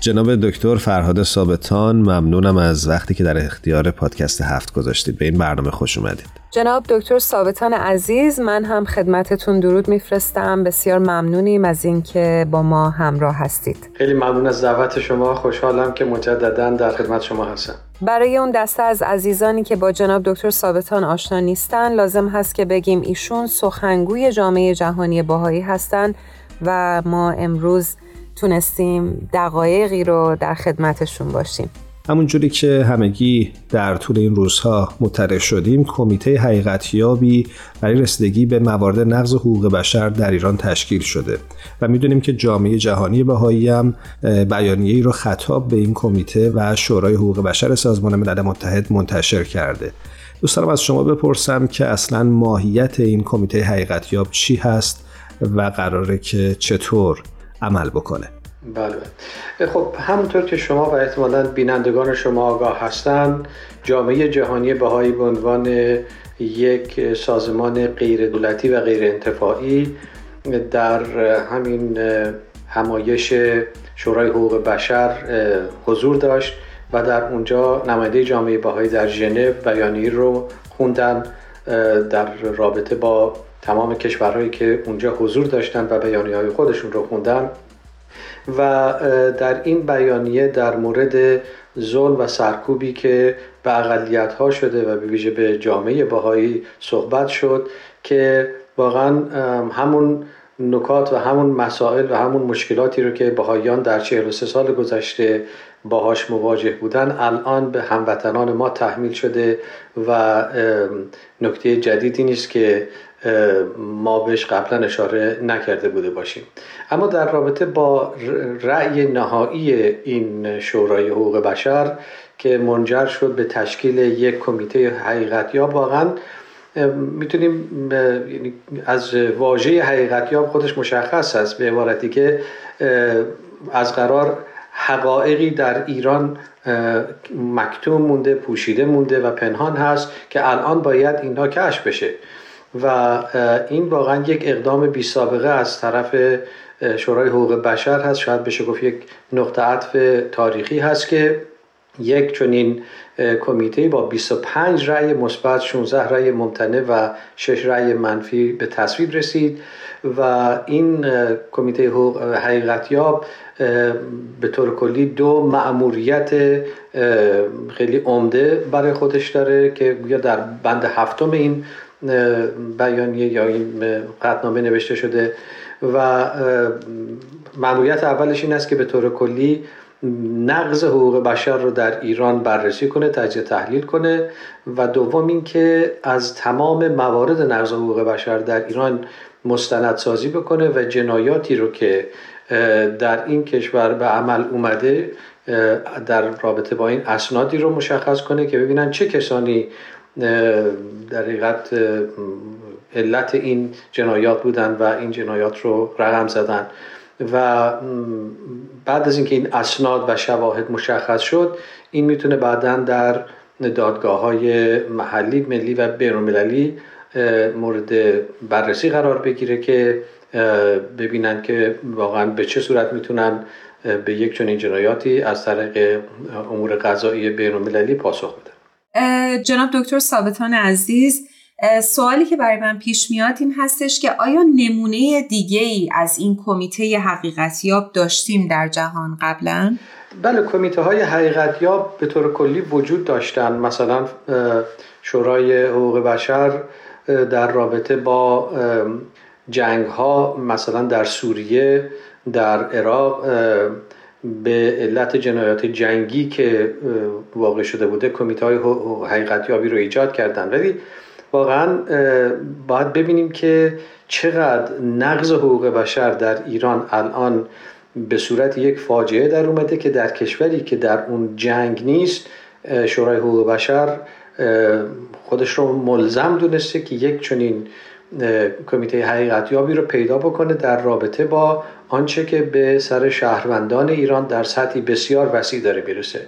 جناب دکتر فرهاد ثابتان ممنونم از وقتی که در اختیار پادکست هفت گذاشتید. به این برنامه خوش اومدید. جناب دکتر ثابتان عزیز من هم خدمتتون درود میفرستم. بسیار ممنونیم از اینکه با ما همراه هستید. خیلی ممنون از دعوت شما. خوشحالم که مجددا در خدمت شما هستم. برای اون دسته از عزیزانی که با جناب دکتر ثابتان آشنا نیستن لازم هست که بگیم ایشون سخنگوی جامعه جهانی باهایی هستند و ما امروز تونستیم دقایقی رو در خدمتشون باشیم. همونجوری که همگی در طول این روزها مطلع شدیم کمیته حقیقتیابی برای رسیدگی به موارد نقض حقوق بشر در ایران تشکیل شده و می‌دونیم که جامعه جهانی بهایی هم بیانیه ای رو خطاب به این کمیته و شورای حقوق بشر سازمان ملل متحد منتشر کرده. دوست دارم از شما بپرسم که اصلا ماهیت این کمیته حقیقتیاب چی هست و قراره که چطور عمل بکنه. بله. خب همونطور که شما و احتمالا بینندگان شما آگاه هستند جامعه جهانی بهایی به عنوان یک سازمان غیر دولتی و غیر انتفاعی در همین همایش شورای حقوق بشر حضور داشت و در اونجا نماینده جامعه بهایی در ژنو بیانیه رو خوندن در رابطه با تمام کشورهایی که اونجا حضور داشتن و بیانیه های خودشون رو خوندن. و در این بیانیه در مورد ظلم و سرکوبی که به اقلیت ها شده و به ویژه به جامعه باهایی صحبت شد که واقعا همون نکات و همون مسائل و همون مشکلاتی رو که بهاییان در 43 سال گذشته باهاش مواجه بودن الان به هموطنان ما تحمیل شده و نکته جدیدی نیست که ما بهش قبلا اشاره نکرده بوده باشیم. اما در رابطه با رأی نهایی این شورای حقوق بشر که منجر شد به تشکیل یک کمیته حقیقت یا واقعا می‌تونیم یعنی از واژه حقیقتیاب خودش مشخص است به عبارتی که از قرار حقایقی در ایران مکتوم مونده پوشیده مونده و پنهان هست که الان باید اینها کشف بشه. و این واقعا یک اقدام بی سابقه از طرف شورای حقوق بشر هست. شاید بشه گفت یک نقطه عطف تاریخی هست که یک چنین کمیته با 25 رأی مثبت 16 رأی ممتنع و 6 رأی منفی به تصویب رسید و این کمیته حقیقتیاب به طور کلی دو مأموریت خیلی عمده برای خودش داره که گویا در بند هفتم این بیانیه یا این قطنامه نوشته شده و مأموریت اولش این است که به طور کلی نقض حقوق بشر رو در ایران بررسی کنه تجزیه تحلیل کنه و دوم اینکه از تمام موارد نقض حقوق بشر در ایران مستندسازی بکنه و جنایاتی رو که در این کشور به عمل اومده در رابطه با این اسنادی رو مشخص کنه که ببینن چه کسانی در حقیقت علت این جنایات بودن و این جنایات رو رقم زدن. و بعد از اینکه این اسناد و شواهد مشخص شد این می‌تونه بعدا در دادگاه های محلی ملی و بینالمللی مورد بررسی قرار بگیره که ببینن که واقعا به چه صورت می‌تونن به یک چنین جنایاتی از طریق امور قضایی بینالمللی پاسخ بدن. جناب دکتر ثابتان عزیز سوالی که برای من پیش میاد این هستش که آیا نمونه دیگه ای از این کمیته حقیقتیاب داشتیم در جهان قبلا؟ بله کمیته های حقیقتیاب به طور کلی وجود داشتن مثلا شورای حقوق بشر در رابطه با جنگ ها مثلا در سوریه در عراق به علت جنایات جنگی که واقع شده بوده کمیته های حقیقتیابی رو ایجاد کردن. ولی واقعا باید ببینیم که چقدر نقض حقوق بشر در ایران الان به صورت یک فاجعه در اومده که در کشوری که در اون جنگ نیست شورای حقوق بشر خودش رو ملزم دونسته که یک چنین کمیته حقیقتیابی رو پیدا بکنه در رابطه با آنچه که به سر شهروندان ایران در سطحی بسیار وسیع داره می‌رسه.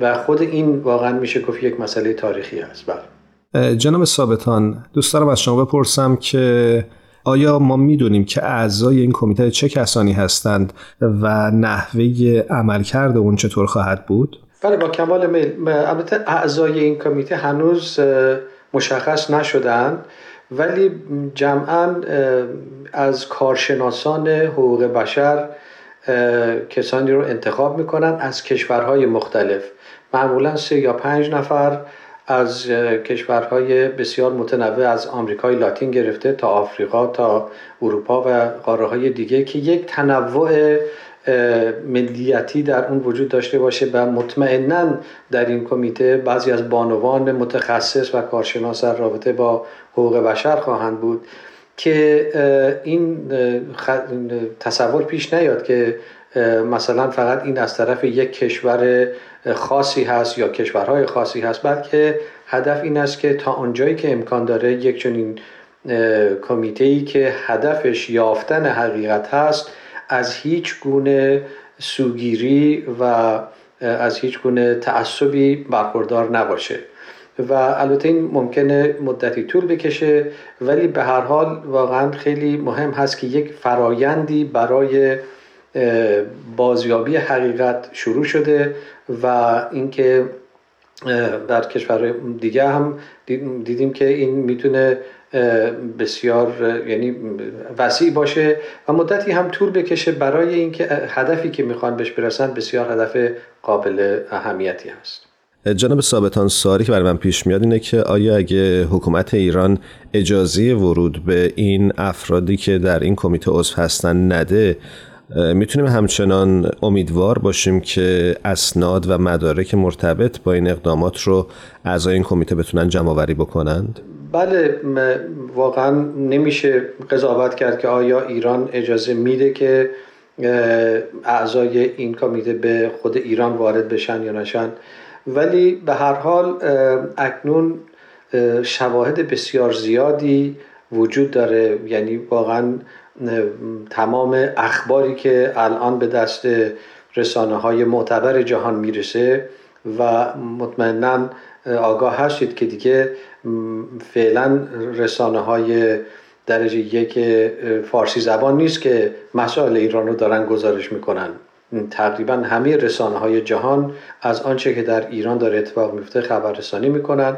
و خود این واقعا میشه گفت یک مسئله تاریخی است. بله. جناب ثابتان دوست دارم از شما بپرسم که آیا ما می‌دونیم که اعضای این کمیته چه کسانی هستند و نحوه عملکرد اون چطور خواهد بود؟ بله با کمال میل. البته اعضای این کمیته هنوز مشخص نشدند ولی جمعا از کارشناسان حقوق بشر کسانی رو انتخاب می‌کنن از کشورهای مختلف. معمولا سه یا پنج نفر از کشورهای بسیار متنوع از آمریکای لاتین گرفته تا آفریقا تا اروپا و قاره های دیگه که یک تنوع ملیتی در اون وجود داشته باشه و مطمئنا در این کمیته بعضی از بانوان متخصص و کارشناس در رابطه با حقوق بشر خواهند بود که این تصور پیش نیاد که مثلا فقط این از طرف یک کشور خاصی هست یا کشورهای خاصی هست بلکه هدف این است که تا آنجایی که امکان داره یک چنین کمیته ای که هدفش یافتن حقیقت هست از هیچ گونه سوگیری و از هیچ گونه تعصبی برخوردار نباشه. و البته این ممکنه مدتی طول بکشه ولی به هر حال واقعا خیلی مهم هست که یک فرایندی برای بازیابی حقیقت شروع شده و اینکه در کشور دیگه هم دیدیم که این می‌تونه بسیار یعنی وسیع باشه و مدتی هم طول بکشه برای اینکه هدفی که می‌خوان بهش برسن بسیار هدف قابل اهمیتی هست. جناب ثابتان ساری که برای من پیش میاد اینه که آیا اگه حکومت ایران اجازه ورود به این افرادی که در این کمیته عضو هستن نده می‌تونیم همچنان امیدوار باشیم که اسناد و مدارک مرتبط با این اقدامات رو اعضای این کمیته بتونن جمع آوری بکنند؟ بله واقعا نمیشه قضاوت کرد که آیا ایران اجازه میده که اعضای این کمیته به خود ایران وارد بشن یا نشن. ولی به هر حال اکنون شواهد بسیار زیادی وجود داره. یعنی واقعا تمام اخباری که الان به دست رسانه های معتبر جهان می‌رسه و مطمئنا آگاه هستید که دیگه فعلا رسانه های درجه یک فارسی زبان نیست که مسائل ایران رو دارن گزارش می‌کنن. تقریبا همه رسانه های جهان از آنچه که در ایران داره اتفاق میفته خبررسانی می‌کنن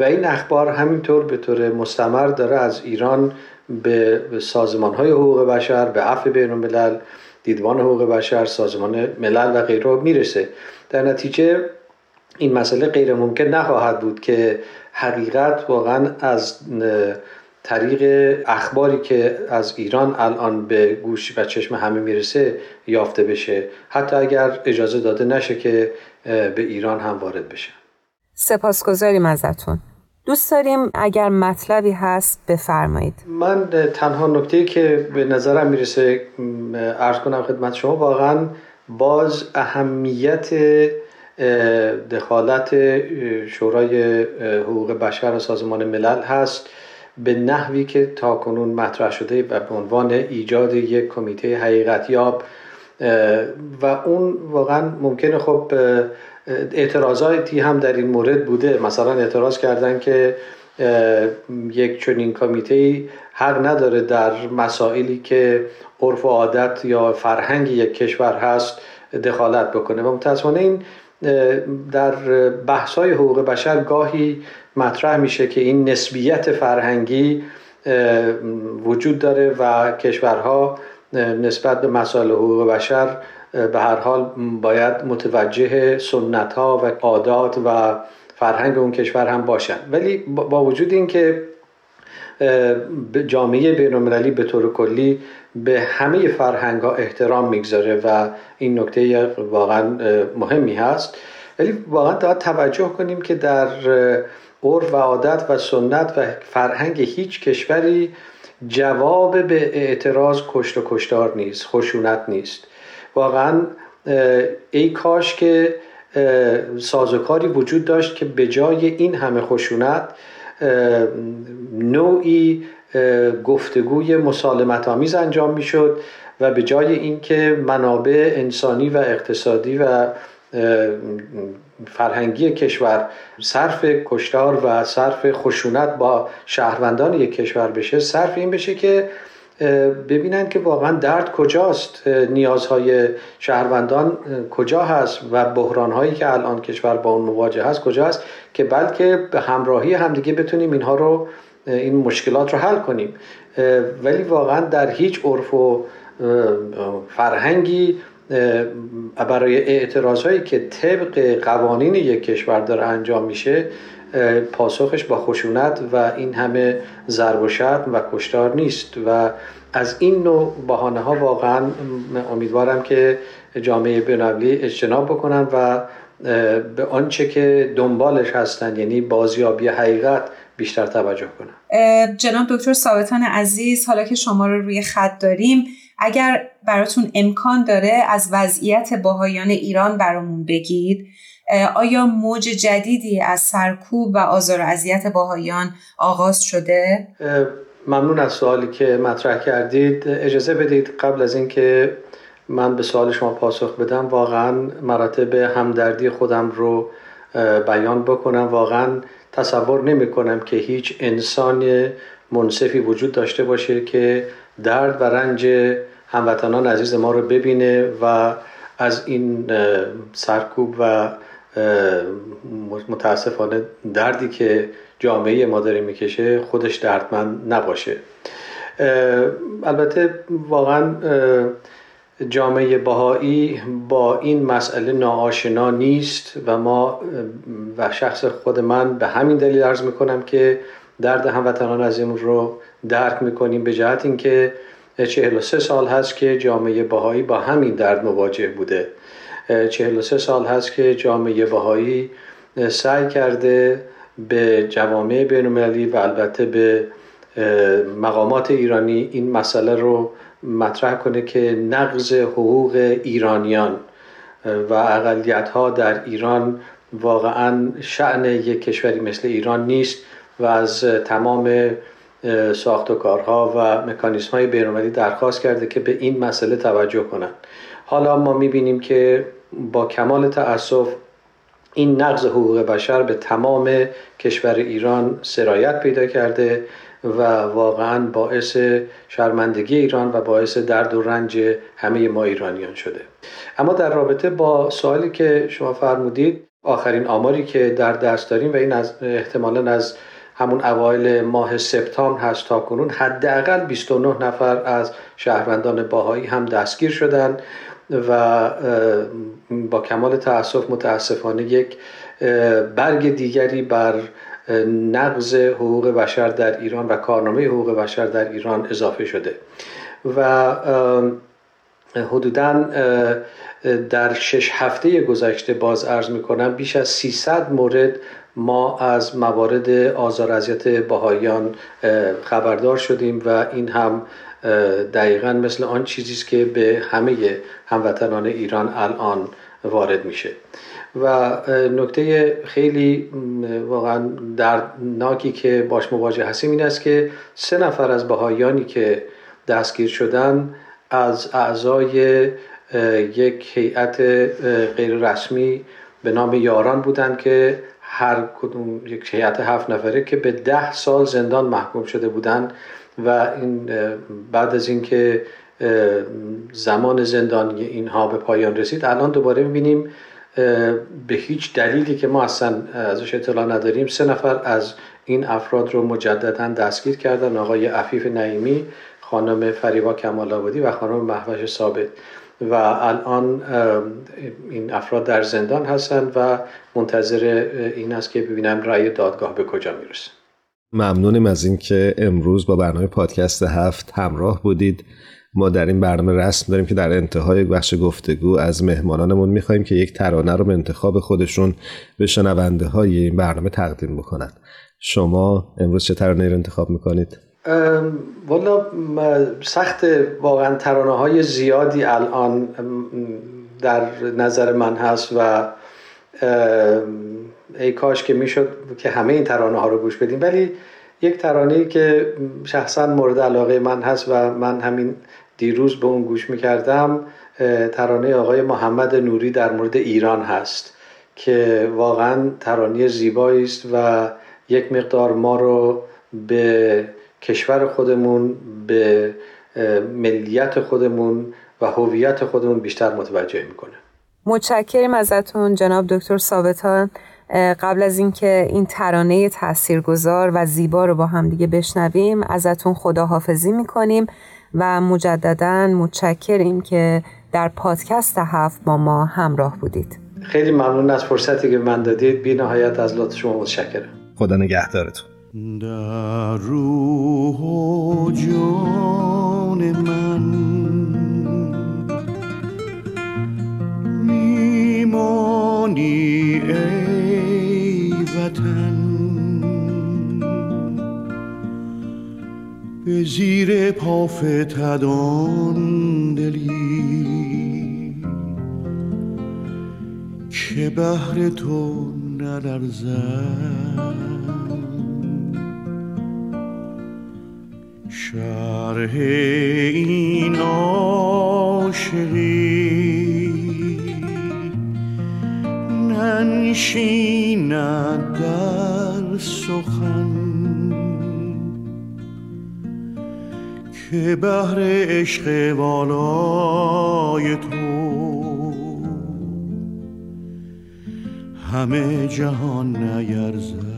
و این اخبار همینطور به طور مستمر داره از ایران به سازمان های حقوق بشر به عفو بین الملل دیدبان حقوق بشر سازمان ملل و غیره می‌رسه. در نتیجه این مسئله غیر ممکن نخواهد بود که حقیقت واقعا از طریق اخباری که از ایران الان به گوش و چشم همه می‌رسه یافته بشه. حتی اگر اجازه داده نشه که به ایران هم وارد بشه. سپاسگزاریم ازتون. دوست داریم اگر مطلبی هست بفرمایید. من تنها نکته که به نظرم می‌رسه ارز کنم خدمت شما واقعا باز اهمیت دخالت شورای حقوق بشر و سازمان ملل هست به نحوی که تا کنون مطرح شده و به عنوان ایجاد یک کمیته حقیقت یاب و اون واقعا ممکنه خب اعتراضاتی هم در این مورد بوده. مثلا اعتراض کردن که یک چنین کمیته حق نداره در مسائلی که عرف و عادت یا فرهنگ یک کشور هست دخالت بکنه. و متاسفانه این در بحث های حقوق بشر گاهی مطرح میشه که این نسبیت فرهنگی وجود داره و کشورها نسبت به مسائل حقوق بشر به هر حال باید متوجه سنت ها و عادات و فرهنگ اون کشور هم باشن. ولی با وجود اینکه جامعه بینالمللی به طور کلی به همه فرهنگ ها احترام می‌گذاره و این نکته واقعا مهمی هست. ولی واقعا باید توجه کنیم که در عرف و عادت و سنت و فرهنگ هیچ کشوری جواب به اعتراض کشت و کشتار نیست خشونت نیست. واقعا ای کاش که سازوکاری وجود داشت که به جای این همه خشونت نوعی گفتگوی مسالمت آمیز انجام می‌شد و به جای اینکه منابع انسانی و اقتصادی و فرهنگی کشور صرف کشتار و صرف خشونت با شهروندان یک کشور بشه صرف این بشه که ببینن که واقعا درد کجاست. نیازهای شهروندان کجا هست و بحرانهایی که الان کشور با اون مواجه هست کجا هست که بلکه به همراهی همدیگه بتونیم اینها رو این مشکلات رو حل کنیم. ولی واقعا در هیچ عرف و فرهنگی برای اعتراض هایی که طبق قوانین یک کشور داره انجام میشه پاسخش با خشونت و این همه ضرب و شتم و کشتار نیست. و از این نوع بحانه ها واقعا امیدوارم که جامعه بینالمللی اجتناب بکنن و به آنچه که دنبالش هستن یعنی بازیابی حقیقت بیشتر توجه کنن. جناب دکتر ثابتان عزیز حالا که شما رو روی خط داریم اگر براتون امکان داره از وضعیت باهایان ایران برامون بگید. آیا موج جدیدی از سرکوب و آزار و اذیت باهایان آغاز شده؟ ممنون از سوالی که مطرح کردید. اجازه بدید قبل از اینکه من به سوال شما پاسخ بدم واقعا مراتب همدردی خودم رو بیان بکنم. واقعا تصور نمی کنم که هیچ انسان منصفی وجود داشته باشه که درد و رنج هموطنان عزیز ما رو ببینه و از این سرکوب و متاسفانه دردی که جامعه ما داره می‌کشه خودش دردمند نباشه. البته واقعا جامعه بهایی با این مسئله ناآشنا نیست و ما و شخص خود من به همین دلیل عرض می‌کنم که درد هموطنان عزیزمون رو درک می‌کنیم به جهت اینکه 43 سال هست که جامعه بهایی با همین درد مواجه بوده. 43 سال هست که جامعه بهایی سعی کرده به جوامع بینالمللی و البته به مقامات ایرانی این مسئله رو مطرح کنه که نقض حقوق ایرانیان و اقلیت ها در ایران واقعا شعن یک کشوری مثل ایران نیست و از تمام ساخت و کارها و مکانیسم های بینالمللی درخواست کرده که به این مسئله توجه کنند حالا ما می‌بینیم که با کمال تأسف این نقض حقوق بشر به تمام کشور ایران سرایت پیدا کرده و واقعا باعث شرمندگی ایران و باعث درد و رنج همه ما ایرانیان شده. اما در رابطه با سوالی که شما فرمودید آخرین آماری که در دست داریم و این از احتمالا از همون اوایل ماه سپتامبر هست تا کنون حداقل 29 نفر از شهروندان باهایی هم دستگیر شدند و با کمال تاسف متاسفانه یک برگ دیگری بر نقض حقوق بشر در ایران و کارنامه حقوق بشر در ایران اضافه شده و حدودا در شش هفته گذشته باز ارز می‌کنم بیش از 300 مورد ما از موارد آزار اذیت بهاییان خبردار شدیم و این هم دقیقا مثل آن چیزی است که به همه هموطنان ایران الان وارد میشه. و نکته خیلی واقعا دردناکی که باش مواجه هستیم این است که سه نفر از بهاییانی که دستگیر شدن از اعضای یک هیئت غیر رسمی به نام یاران بودند که هر کدوم یک هیئت هفت نفره که به ده سال زندان محکوم شده بودند و این بعد از اینکه زمان زندانی اینها به پایان رسید الان دوباره می‌بینیم به هیچ دلیلی که ما اصلا ازش اطلاع نداریم سه نفر از این افراد رو مجددا دستگیر کردن آقای عفیف نعیمی خانم فریبا کمال آبادی و خانم محوش ثابت. و الان این افراد در زندان هستند و منتظر این است که ببینم رأی دادگاه به کجا می‌رسه. ممنونیم از اینکه امروز با برنامه پادکست هفت همراه بودید. ما در این برنامه رسم داریم که در انتهای بخش گفتگو از مهمانانمون می‌خواهیم که یک ترانه رو به انتخاب خودشون به شنونده های این برنامه تقدیم بکنند شما امروز چه ترانه رو انتخاب می‌کنید؟ والا سخت واقعا ترانه های زیادی الان در نظر من هست و ای کاش که می‌شد که همه این ترانه ها رو گوش بدیم. ولی یک ترانه که شخصا مورد علاقه من هست و من همین دیروز به اون گوش می‌کردم ترانه آقای محمد نوری در مورد ایران هست که واقعا ترانه زیبایی است و یک مقدار ما رو به کشور خودمون به ملیت خودمون و هویت خودمون بیشتر متوجه می‌کنه. متشکریم ازتون جناب دکتر ثابتان قبل از اینکه این ترانه تاثیرگذار و زیبا رو با هم دیگه بشنویم ازتون خداحافظی می‌کنیم و مجددا متشکریم که در پادکست هفت با ما همراه بودید. خیلی ممنون از فرصتی که من دادید. بی نهایت از لطف شما متشکرم. خدا نگهدارتون. در روح و جان من میمانی ای وطن. به زیر پافتدان دلی که بهر تو نلرزد. شرح این عاشقی. ننشیند در سخن که بهر عشق والای تو. همه جهان نیرزد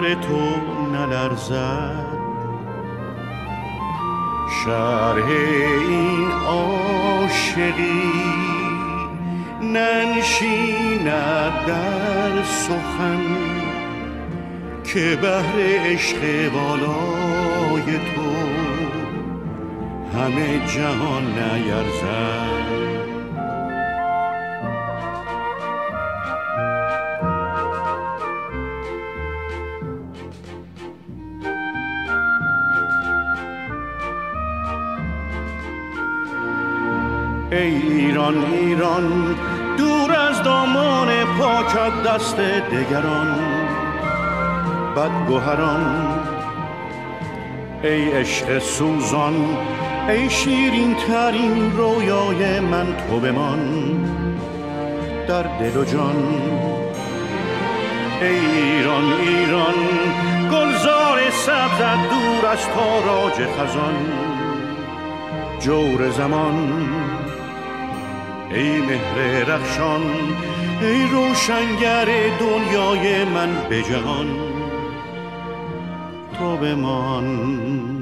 بهر تو نلرزد. شرح این عاشقی ننشیند در سخن که بهر عشق بالای تو همه جهان نیرزد. ایران ایران دور از دامان پاکت دست دگران. بدگوهران ای عشق سوزان ای شیرین ترین رویای من تو بمان. در دل و جان ای ایران ایران گلزار سبزت دور از تاراج خزان. جور زمان ای مهر رخشان ای روشنگر دنیای من به جهان تو بمان.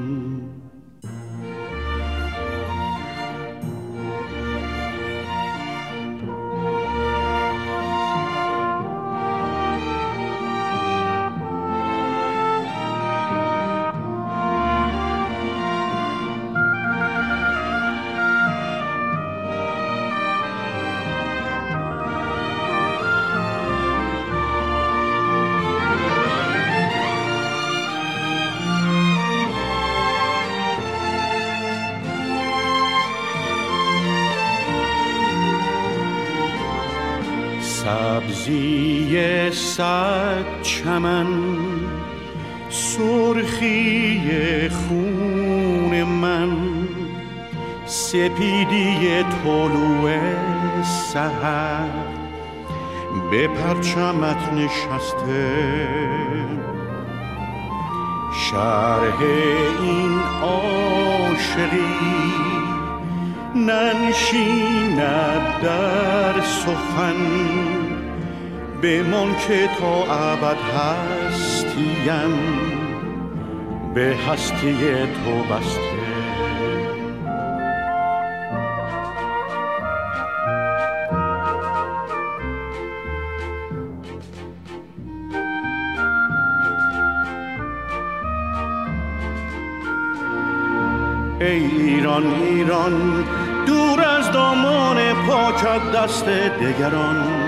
صد چمن سرخی خون من سپیدی طلوع سهر به پرچمت نشسته شرح این عاشقی ننشیند در سخن. بمان که تا ابد هستیم به هستی تو بسته. ای ایران ایران دور از دامان پاکت دست دگران.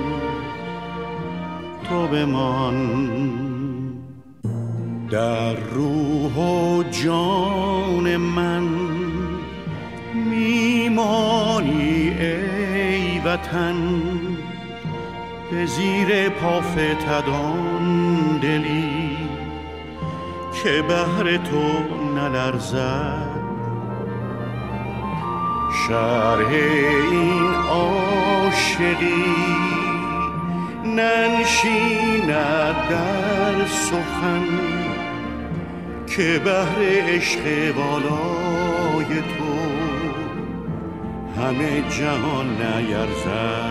تو بمان. در روح و جان من میمانی ای وطن. به زیر پافتدان دلی که بهر تو نلرزد. شرح این عاشقی ننشیند در سخن که بهر عشق بالای تو همه جهان نیرزد.